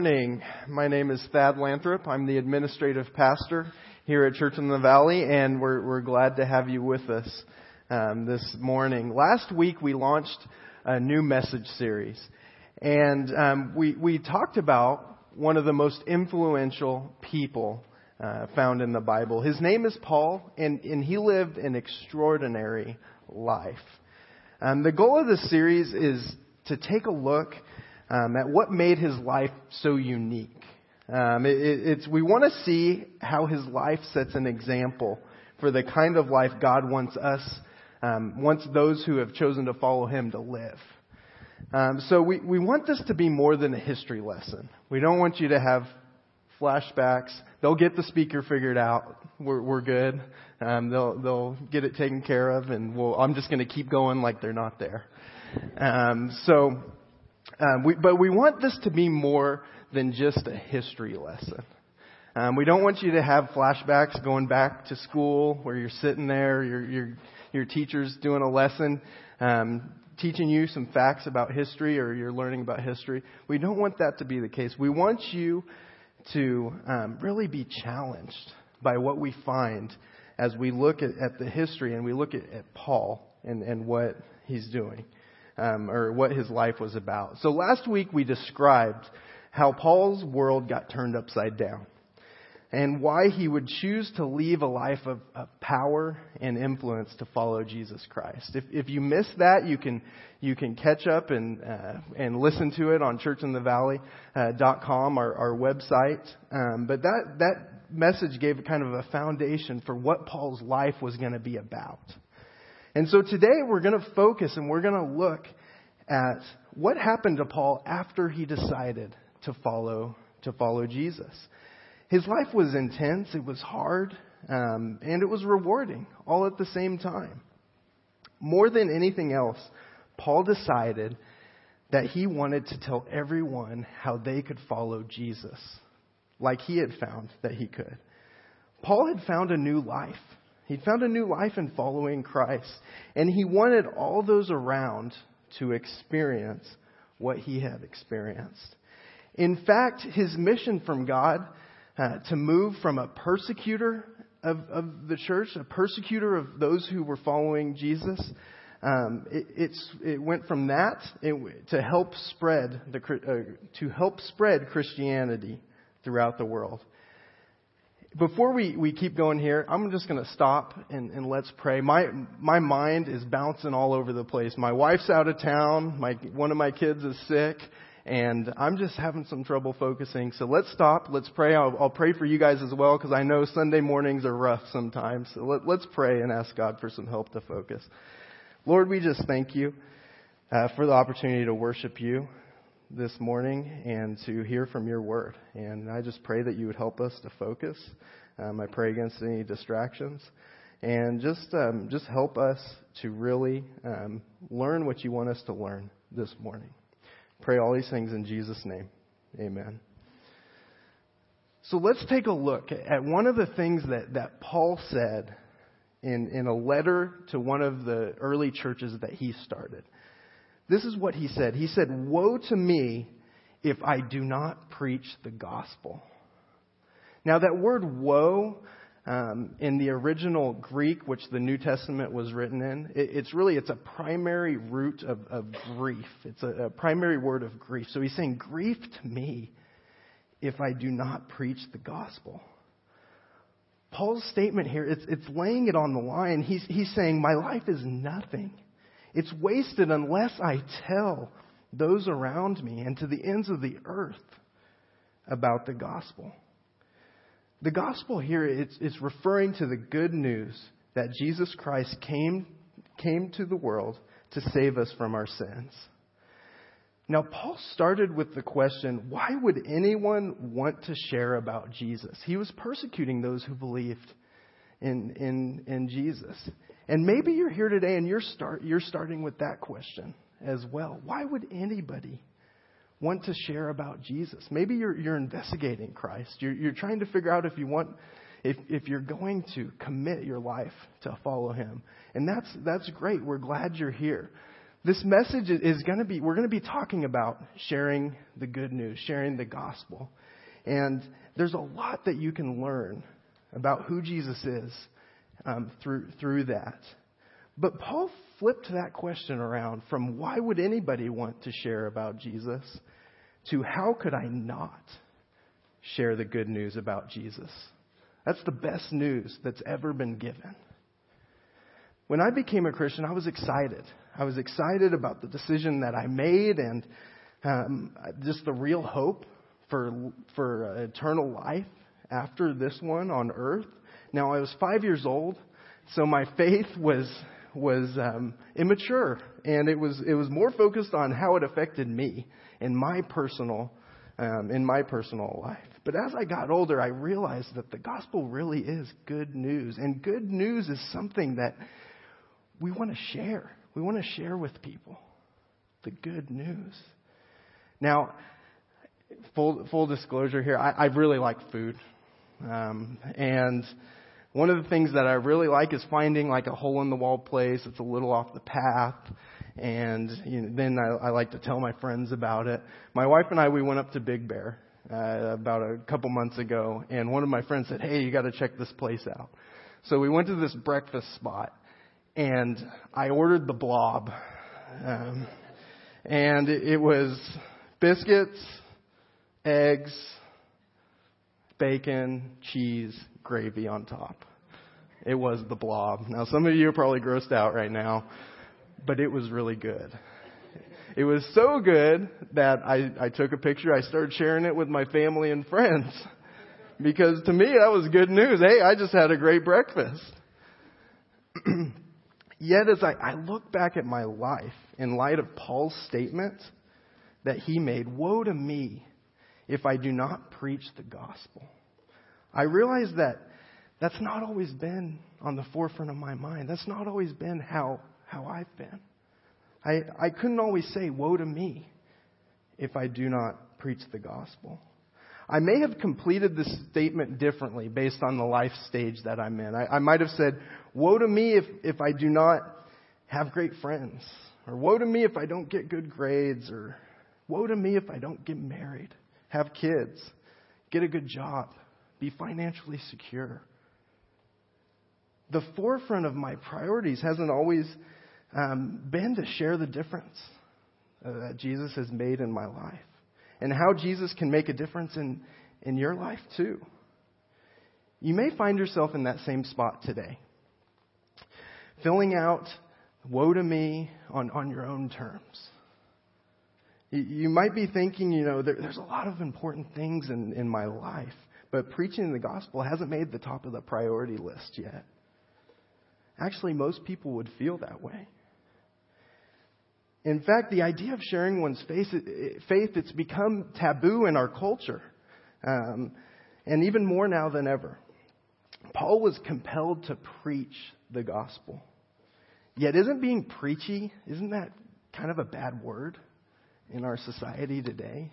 morning. My name is Thad Lanthrop. I'm the administrative pastor here at Church in the Valley, and we're, we're glad to have you with us um, this morning. Last week we launched a new message series, and um, we, we talked about one of the most influential people uh, found in the Bible. His name is Paul, and, and he lived an extraordinary life. Um, the goal of this series is to take a look um, at what made his life so unique. Um, it, it's, we want to see how his life sets an example for the kind of life God wants us, um, wants those who have chosen to follow him to live. Um, so we, we want this to be more than a history lesson. We don't want you to have flashbacks. They'll get the speaker figured out. We're, we're good. Um, they'll they'll get it taken care of, and we'll, I'm just going to keep going like they're not there. Um, so um, we, but we want this to be more than just a history lesson. Um, we don't want you to have flashbacks going back to school where you're sitting there, your your your teacher's doing a lesson, um, teaching you some facts about history, or you're learning about history. We don't want that to be the case. We want you to um, really be challenged by what we find as we look at, at the history and we look at, at Paul and, and what he's doing um, or what his life was about. So last week we described how Paul's world got turned upside down and why he would choose to leave a life of, of power and influence to follow Jesus Christ. If, if you missed that, you can you can catch up and uh, and listen to it on churchinthevalley.com, uh, our, our website. Um, but that that message gave kind of a foundation for what Paul's life was going to be about. And so today we're going to focus and we're going to look at what happened to Paul after he decided to follow to follow Jesus. His life was intense, it was hard, um, and it was rewarding all at the same time. More than anything else, Paul decided that he wanted to tell everyone how they could follow Jesus, like he had found that he could. Paul had found a new life. He'd found a new life in following Christ. And he wanted all those around to experience what he had experienced. In fact, his mission from God uh, to move from a persecutor of, of, the church, a persecutor of those who were following Jesus, um, it, it, went from that to help spread the, uh, to help spread Christianity throughout the world before we, we keep going here, I'm just going to stop and, and let's pray. My, my mind is bouncing all over the place. My wife's out of town. My, one of my kids is sick and I'm just having some trouble focusing. So let's stop. Let's pray. I'll, I'll pray for you guys as well because I know Sunday mornings are rough sometimes. So let, let's pray and ask God for some help to focus. Lord, we just thank you uh, for the opportunity to worship you this morning and to hear from your word. And I just pray that you would help us to focus. Um, I pray against any distractions. And just, um, just help us to really um, learn what you want us to learn this morning. Pray all these things in Jesus' name. Amen. So let's take a look at one of the things that, that Paul said in, in a letter to one of the early churches that he started. This is what he said. He said, Woe to me if I do not preach the gospel. Now, that word woe um, in the original Greek, which the New Testament was written in, it, it's really it's a primary root of, of grief. It's a, a primary word of grief. So he's saying, "Grief to me if I do not preach the gospel." Paul's statement here, it's, it's laying it on the line. He's, he's saying, My life is nothing it's wasted unless I tell those around me and to the ends of the earth about the gospel. The gospel here is, is referring to the good news that Jesus Christ came, came to the world to save us from our sins. Now, Paul started with the question why would anyone want to share about Jesus? He was persecuting those who believed in, in, in Jesus. And maybe you're here today and you're, start, you're starting with that question as well. Why would anybody want to share about Jesus? Maybe you're, you're investigating Christ. You're, you're trying to figure out if you want, if, if you're going to commit your life to follow Him. And that's, that's great. We're glad you're here. this message is going to be, we're going to be talking about sharing the good news, sharing the gospel. And there's a lot that you can learn about who Jesus is um, through, through that. But Paul flipped that question around from why would anybody want to share about Jesus to how could I not share the good news about Jesus? That's the best news that's ever been given. When I became a Christian, I was excited. I was excited about the decision that I made and um, just the real hope for for eternal life after this one on earth. Now I was five years old, so my faith was was um, immature, and it was it was more focused on how it affected me in my personal um, in my personal life. But as I got older, I realized that the gospel really is good news, and good news is something that we want to share. We want to share with people the good news. Now, full full disclosure here, I, I really like food, um, and one of the things that I really like is finding like a hole in the wall place. It's a little off the path, and you know, then I, I like to tell my friends about it. My wife and I we went up to Big Bear uh, about a couple months ago, and one of my friends said, "Hey, you got to check this place out." So we went to this breakfast spot, and I ordered the blob. Um, and it was biscuits, eggs, bacon, cheese, gravy on top. It was the blob. Now, some of you are probably grossed out right now, but it was really good. It was so good that I, I took a picture. I started sharing it with my family and friends because to me that was good news. Hey, I just had a great breakfast. Yet, as I, I look back at my life in light of Paul's statement that he made, Woe to me if I do not preach the gospel. I realize that that's not always been on the forefront of my mind. That's not always been how, how I've been. I, I couldn't always say, Woe to me if I do not preach the gospel. I may have completed this statement differently based on the life stage that I'm in. I, I might have said, Woe to me if, if I do not have great friends. Or woe to me if I don't get good grades. Or woe to me if I don't get married, have kids, get a good job, be financially secure. The forefront of my priorities hasn't always um, been to share the difference uh, that Jesus has made in my life and how Jesus can make a difference in, in your life too. You may find yourself in that same spot today filling out woe to me on, on your own terms. You, might be thinking, you know, there, there's a lot of important things in, in my life, but preaching the gospel hasn't made the top of the priority list yet. Actually, most people would feel that way. In fact, the idea of sharing one's faith, faith it's become taboo in our culture, um, and even more now than ever. Paul was compelled to preach the gospel. Yet, isn't being preachy, isn't that kind of a bad word in our society today?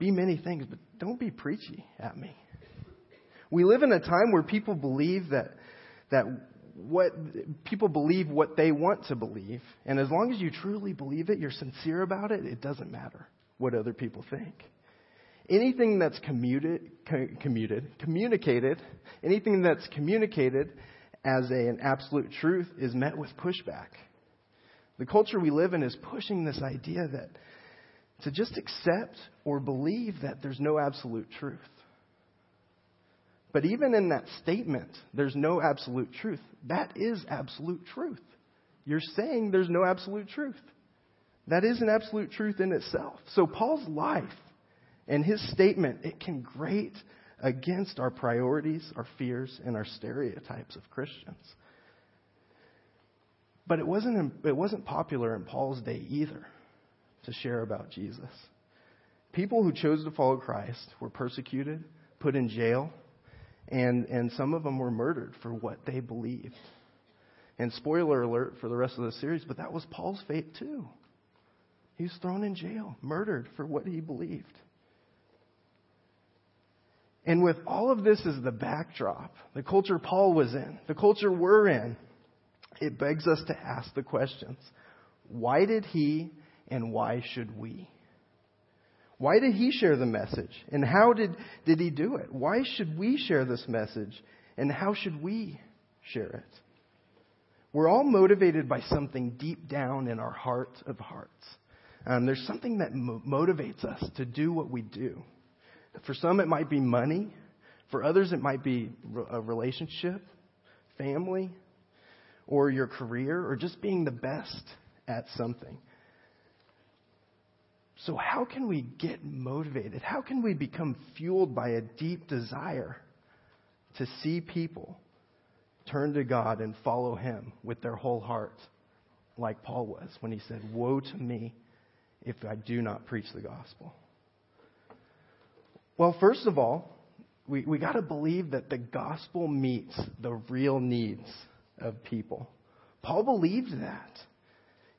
Be many things, but don't be preachy at me. We live in a time where people believe that, that what people believe what they want to believe, and as long as you truly believe it, you're sincere about it, it doesn't matter what other people think. Anything that's commuted, commuted, communicated, anything that's communicated as a, an absolute truth is met with pushback. The culture we live in is pushing this idea that to just accept or believe that there's no absolute truth. But even in that statement, there's no absolute truth. That is absolute truth. You're saying there's no absolute truth. That is an absolute truth in itself. So Paul's life and his statement, it can grate against our priorities, our fears, and our stereotypes of Christians. But it wasn't, it wasn't popular in Paul's day either to share about Jesus. People who chose to follow Christ were persecuted, put in jail, and, and some of them were murdered for what they believed. And spoiler alert for the rest of the series, but that was Paul's fate too. He was thrown in jail, murdered for what he believed. And with all of this as the backdrop, the culture Paul was in, the culture we're in, it begs us to ask the questions Why did he and why should we? Why did he share the message? And how did, did he do it? Why should we share this message? And how should we share it? We're all motivated by something deep down in our heart of hearts. Um, there's something that mo- motivates us to do what we do. For some, it might be money. For others, it might be a relationship, family, or your career, or just being the best at something. So, how can we get motivated? How can we become fueled by a deep desire to see people turn to God and follow Him with their whole heart, like Paul was when he said, Woe to me if I do not preach the gospel? Well, first of all, we, we got to believe that the gospel meets the real needs of people. Paul believed that.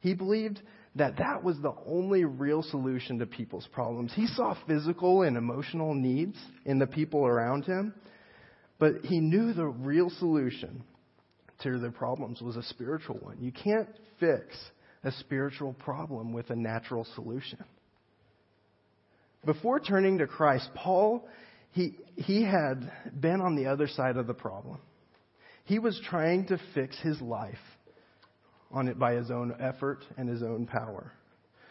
He believed that that was the only real solution to people's problems. He saw physical and emotional needs in the people around him, but he knew the real solution to their problems was a spiritual one. You can't fix a spiritual problem with a natural solution. Before turning to Christ, Paul, he, he had been on the other side of the problem. He was trying to fix his life on it by his own effort and his own power.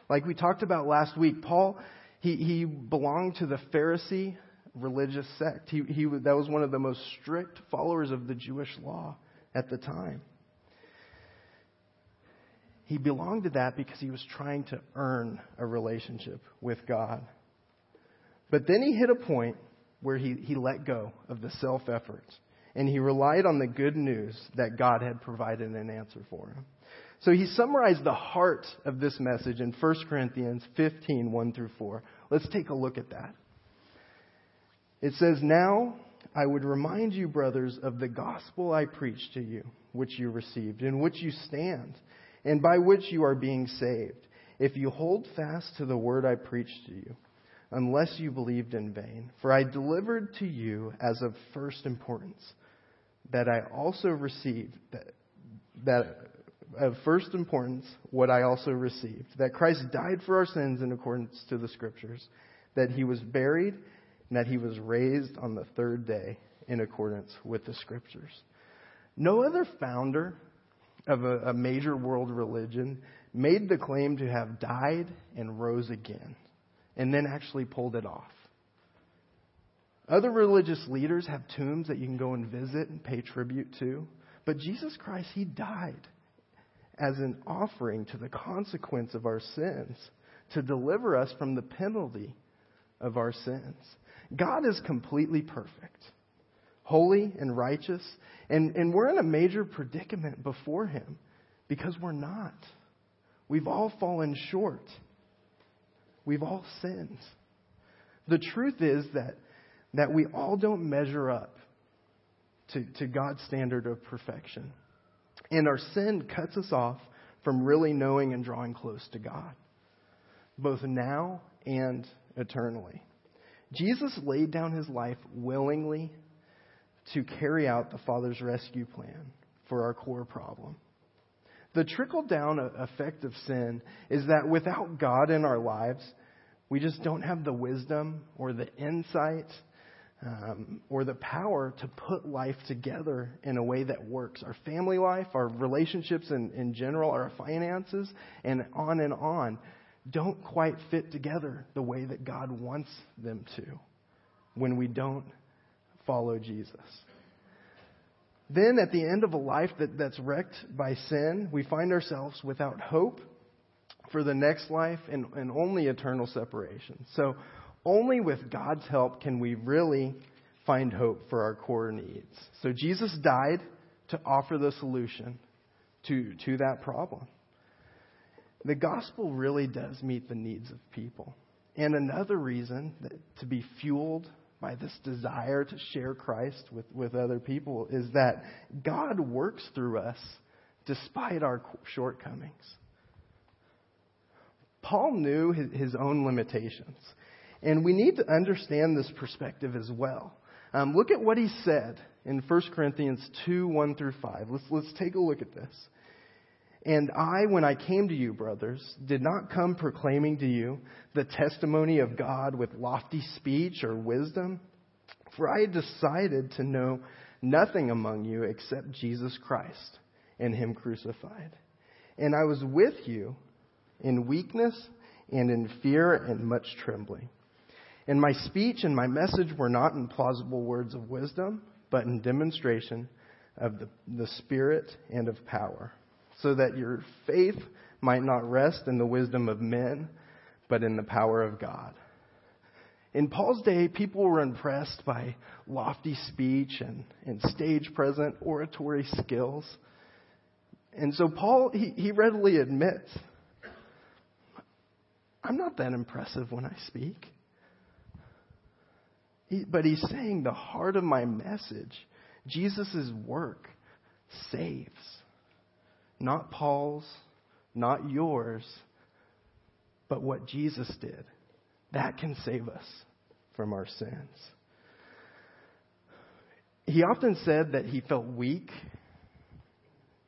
Like we talked about last week, Paul, he, he belonged to the Pharisee religious sect. He, he, that was one of the most strict followers of the Jewish law at the time. He belonged to that because he was trying to earn a relationship with God. But then he hit a point where he, he let go of the self effort and he relied on the good news that God had provided an answer for him. So he summarized the heart of this message in 1 Corinthians 15, 1 through 4. Let's take a look at that. It says, Now I would remind you, brothers, of the gospel I preached to you, which you received, in which you stand, and by which you are being saved, if you hold fast to the word I preached to you, unless you believed in vain. For I delivered to you as of first importance that I also received that, that of first importance what I also received that Christ died for our sins in accordance to the Scriptures, that he was buried, and that he was raised on the third day in accordance with the Scriptures. No other founder of a, a major world religion made the claim to have died and rose again, and then actually pulled it off. Other religious leaders have tombs that you can go and visit and pay tribute to. But Jesus Christ, He died as an offering to the consequence of our sins to deliver us from the penalty of our sins. God is completely perfect, holy and righteous, and, and we're in a major predicament before Him because we're not. We've all fallen short. We've all sinned. The truth is that, that we all don't measure up to, to God's standard of perfection. And our sin cuts us off from really knowing and drawing close to God, both now and eternally. Jesus laid down his life willingly to carry out the Father's rescue plan for our core problem. The trickle down effect of sin is that without God in our lives, we just don't have the wisdom or the insight um, or the power to put life together in a way that works. Our family life, our relationships in, in general, our finances, and on and on don't quite fit together the way that God wants them to when we don't follow Jesus. Then, at the end of a life that, that's wrecked by sin, we find ourselves without hope for the next life and, and only eternal separation. So, only with God's help can we really find hope for our core needs. So Jesus died to offer the solution to, to that problem. The gospel really does meet the needs of people. And another reason that, to be fueled by this desire to share Christ with, with other people is that God works through us despite our shortcomings. Paul knew his, his own limitations. And we need to understand this perspective as well. Um, look at what he said in 1 Corinthians 2 1 through 5. Let's, let's take a look at this. And I, when I came to you, brothers, did not come proclaiming to you the testimony of God with lofty speech or wisdom, for I had decided to know nothing among you except Jesus Christ and Him crucified. And I was with you in weakness and in fear and much trembling. And my speech and my message were not in plausible words of wisdom, but in demonstration of the, the Spirit and of power, so that your faith might not rest in the wisdom of men, but in the power of God. In Paul's day, people were impressed by lofty speech and, and stage present oratory skills. And so Paul, he, he readily admits, I'm not that impressive when I speak. He, but he's saying the heart of my message, Jesus' work, saves. Not Paul's, not yours, but what Jesus did. That can save us from our sins. He often said that he felt weak.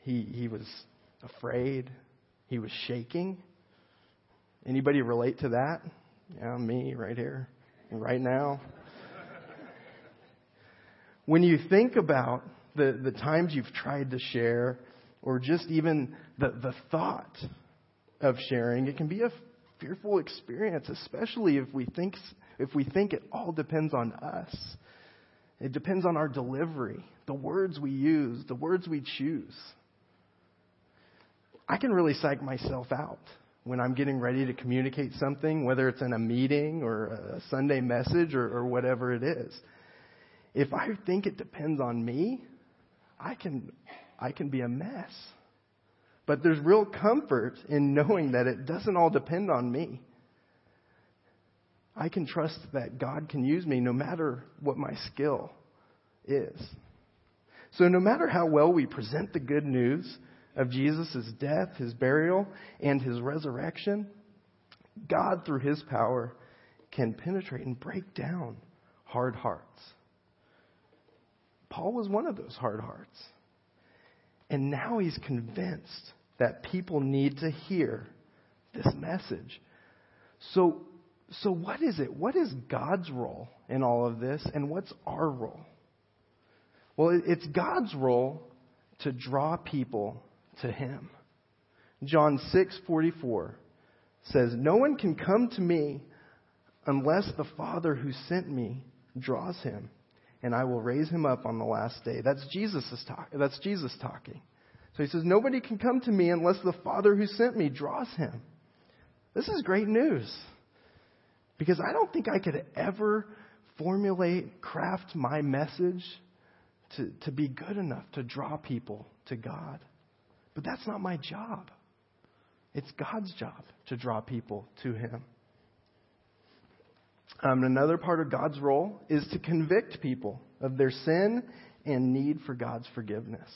He, he was afraid. He was shaking. Anybody relate to that? Yeah, me right here, right now. When you think about the, the times you've tried to share, or just even the, the thought of sharing, it can be a fearful experience, especially if we think if we think it all depends on us. It depends on our delivery, the words we use, the words we choose. I can really psych myself out when I'm getting ready to communicate something, whether it's in a meeting or a Sunday message or, or whatever it is. If I think it depends on me, I can I can be a mess. But there's real comfort in knowing that it doesn't all depend on me. I can trust that God can use me no matter what my skill is. So, no matter how well we present the good news of Jesus' death, his burial, and his resurrection, God, through his power, can penetrate and break down hard hearts. Paul was one of those hard hearts. And now he's convinced that people need to hear this message. So, so what is it? What is God's role in all of this, and what's our role? Well, it's God's role to draw people to Him. John 6:44 says, "No one can come to me unless the Father who sent me draws him, and I will raise him up on the last day. That's Jesus talk, that's Jesus talking. So he says, Nobody can come to me unless the Father who sent me draws him. This is great news. Because I don't think I could ever formulate, craft my message to, to be good enough to draw people to God. But that's not my job. It's God's job to draw people to Him. Um, another part of God's role is to convict people of their sin and need for God's forgiveness.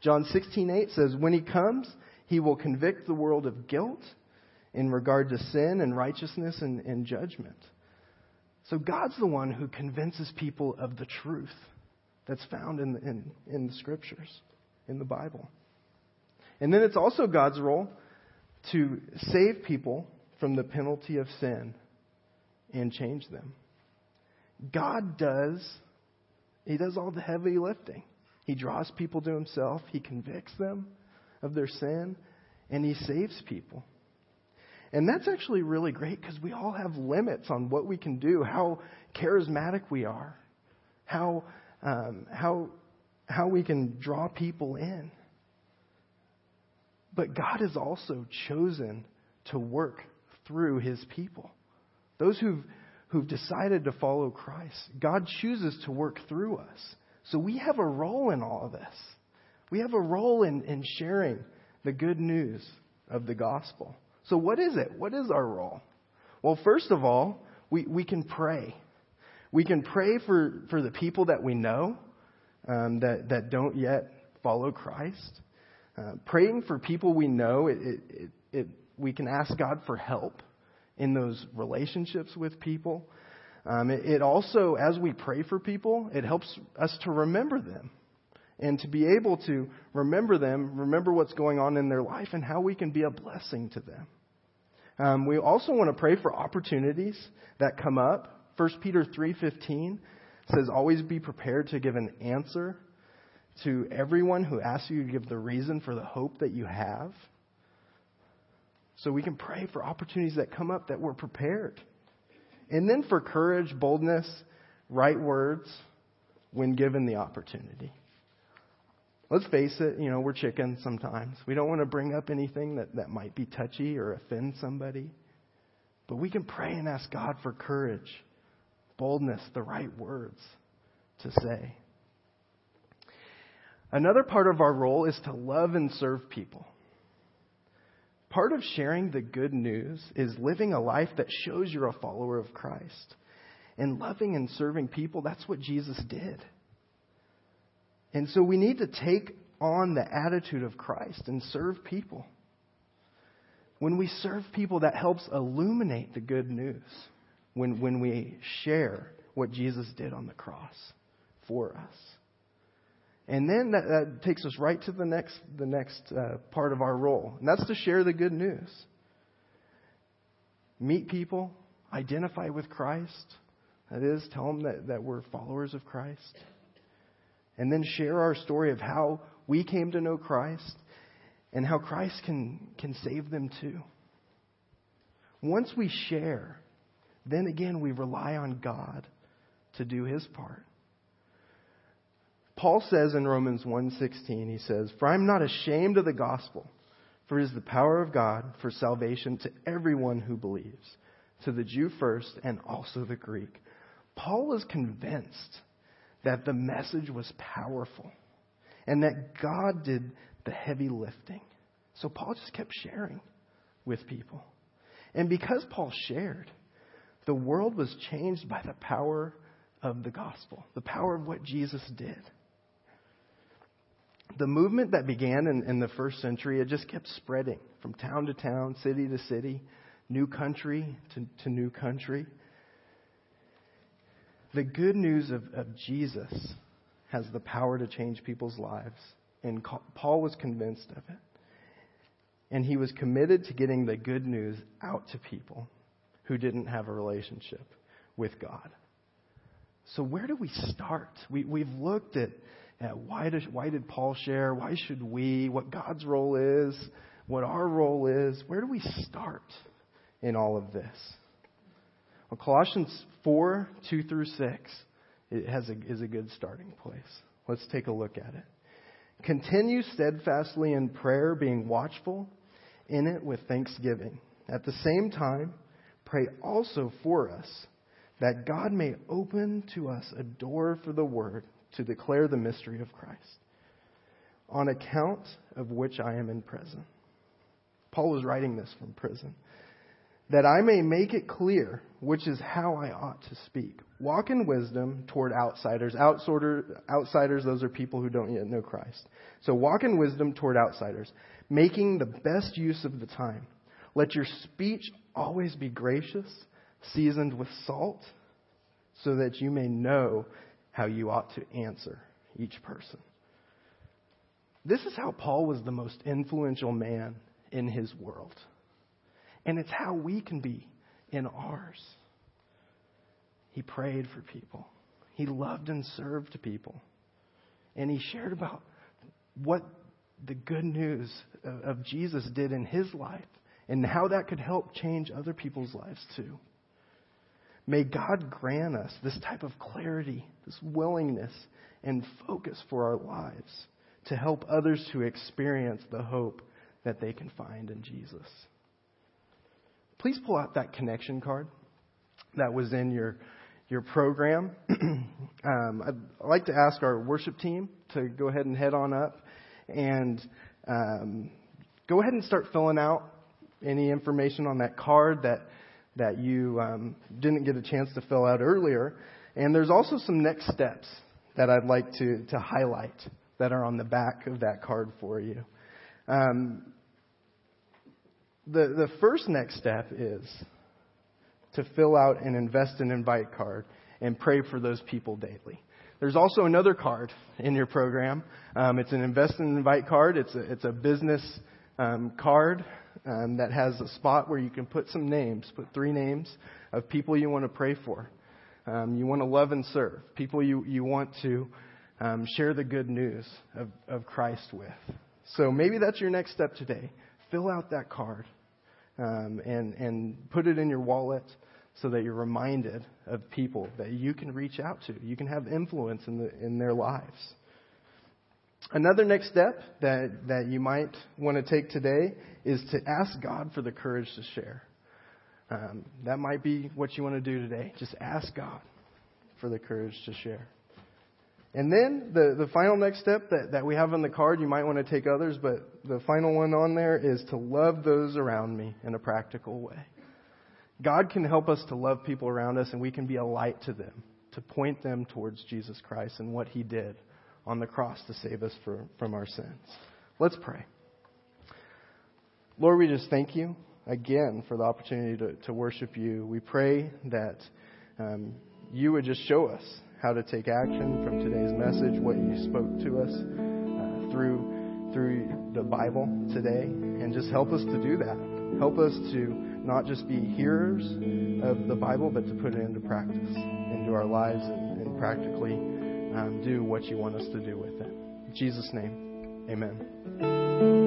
John 16:8 says, "When he comes, he will convict the world of guilt in regard to sin and righteousness and, and judgment." So God's the one who convinces people of the truth that's found in, in, in the scriptures, in the Bible. And then it's also God's role to save people from the penalty of sin and change them. God does, He does all the heavy lifting. He draws people to Himself, He convicts them of their sin, and He saves people. And that's actually really great because we all have limits on what we can do, how charismatic we are, how, um, how, how we can draw people in. But God has also chosen to work through His people. Those who've, who've decided to follow Christ, God chooses to work through us. So we have a role in all of this. We have a role in, in sharing the good news of the gospel. So, what is it? What is our role? Well, first of all, we, we can pray. We can pray for, for the people that we know um, that, that don't yet follow Christ. Uh, praying for people we know, it, it, it, we can ask God for help in those relationships with people. Um, it, it also, as we pray for people, it helps us to remember them and to be able to remember them, remember what's going on in their life, and how we can be a blessing to them. Um, we also want to pray for opportunities that come up. 1 Peter 3:15 says, "Always be prepared to give an answer to everyone who asks you to give the reason for the hope that you have." So we can pray for opportunities that come up that we're prepared. And then for courage, boldness, right words when given the opportunity. Let's face it, you know, we're chickens sometimes. We don't want to bring up anything that, that might be touchy or offend somebody. But we can pray and ask God for courage, boldness, the right words to say. Another part of our role is to love and serve people. Part of sharing the good news is living a life that shows you're a follower of Christ. And loving and serving people, that's what Jesus did. And so we need to take on the attitude of Christ and serve people. When we serve people, that helps illuminate the good news when, when we share what Jesus did on the cross for us. And then that, that takes us right to the next, the next uh, part of our role, and that's to share the good news. Meet people, identify with Christ. That is, tell them that, that we're followers of Christ. And then share our story of how we came to know Christ and how Christ can, can save them too. Once we share, then again we rely on God to do his part. Paul says in Romans 1:16 he says, "For I'm not ashamed of the gospel, for it is the power of God for salvation to everyone who believes, to the Jew first and also the Greek." Paul was convinced that the message was powerful and that God did the heavy lifting. So Paul just kept sharing with people. And because Paul shared, the world was changed by the power of the gospel, the power of what Jesus did the movement that began in, in the first century, it just kept spreading from town to town, city to city, new country to, to new country. The good news of, of Jesus has the power to change people's lives, and Paul was convinced of it. And he was committed to getting the good news out to people who didn't have a relationship with God. So, where do we start? We, we've looked at Uh, why, does, why did Paul share? Why should we? What God's role is? What our role is? Where do we start in all of this? Well, Colossians 4 2 through 6 it has a, is a good starting place. Let's take a look at it. Continue steadfastly in prayer, being watchful in it with thanksgiving. At the same time, pray also for us that God may open to us a door for the word to declare the mystery of Christ, on account of which I am in prison. Paul was writing this from prison. That I may make it clear which is how I ought to speak. Walk in wisdom toward outsiders. Outsiders, those are people who don't yet know Christ. So walk in wisdom toward outsiders, making the best use of the time. Let your speech always be gracious, seasoned with salt, so that you may know how you ought to answer each person. This is how Paul was the most influential man in his world. And it's how we can be in ours. He prayed for people. He loved and served people. And he shared about what the good news of Jesus did in his life and how that could help change other people's lives too. May God grant us this type of clarity, this willingness, and focus for our lives to help others to experience the hope that they can find in Jesus. Please pull out that connection card that was in your, your program. um, I'd like to ask our worship team to go ahead and head on up and um, go ahead and start filling out any information on that card that that you um, didn't get a chance to fill out earlier. And there's also some next steps that I'd like to, to highlight that are on the back of that card for you. Um, the, the first next step is to fill out an invest and invite card and pray for those people daily. There's also another card in your program. Um, it's an invest and invite card. It's a, it's a business um, card um, that has a spot where you can put some names, put three names of people you want to pray for, um, you want to love and serve, people you, you want to um, share the good news of, of Christ with. So maybe that's your next step today. Fill out that card um, and, and put it in your wallet so that you're reminded of people that you can reach out to. You can have influence in, the, in their lives. Another next step that, that you might want to take today is to ask God for the courage to share. Um, that might be what you want to do today. Just ask God for the courage to share. And then the, the final next step that, that we have on the card, you might want to take others, but the final one on there is to love those around me in a practical way. God can help us to love people around us, and we can be a light to them, to point them towards Jesus Christ and what He did on the cross to save us for, from our sins. Let's pray. Lord, we just thank you again for the opportunity to, to worship you. We pray that um, you would just show us how to take action from today's message, what you spoke to us uh, through through the Bible today, and just help us to do that. Help us to not just be hearers of the Bible, but to put it into practice, into our lives, and, and practically um, do what you want us to do with it. In Jesus' name, amen.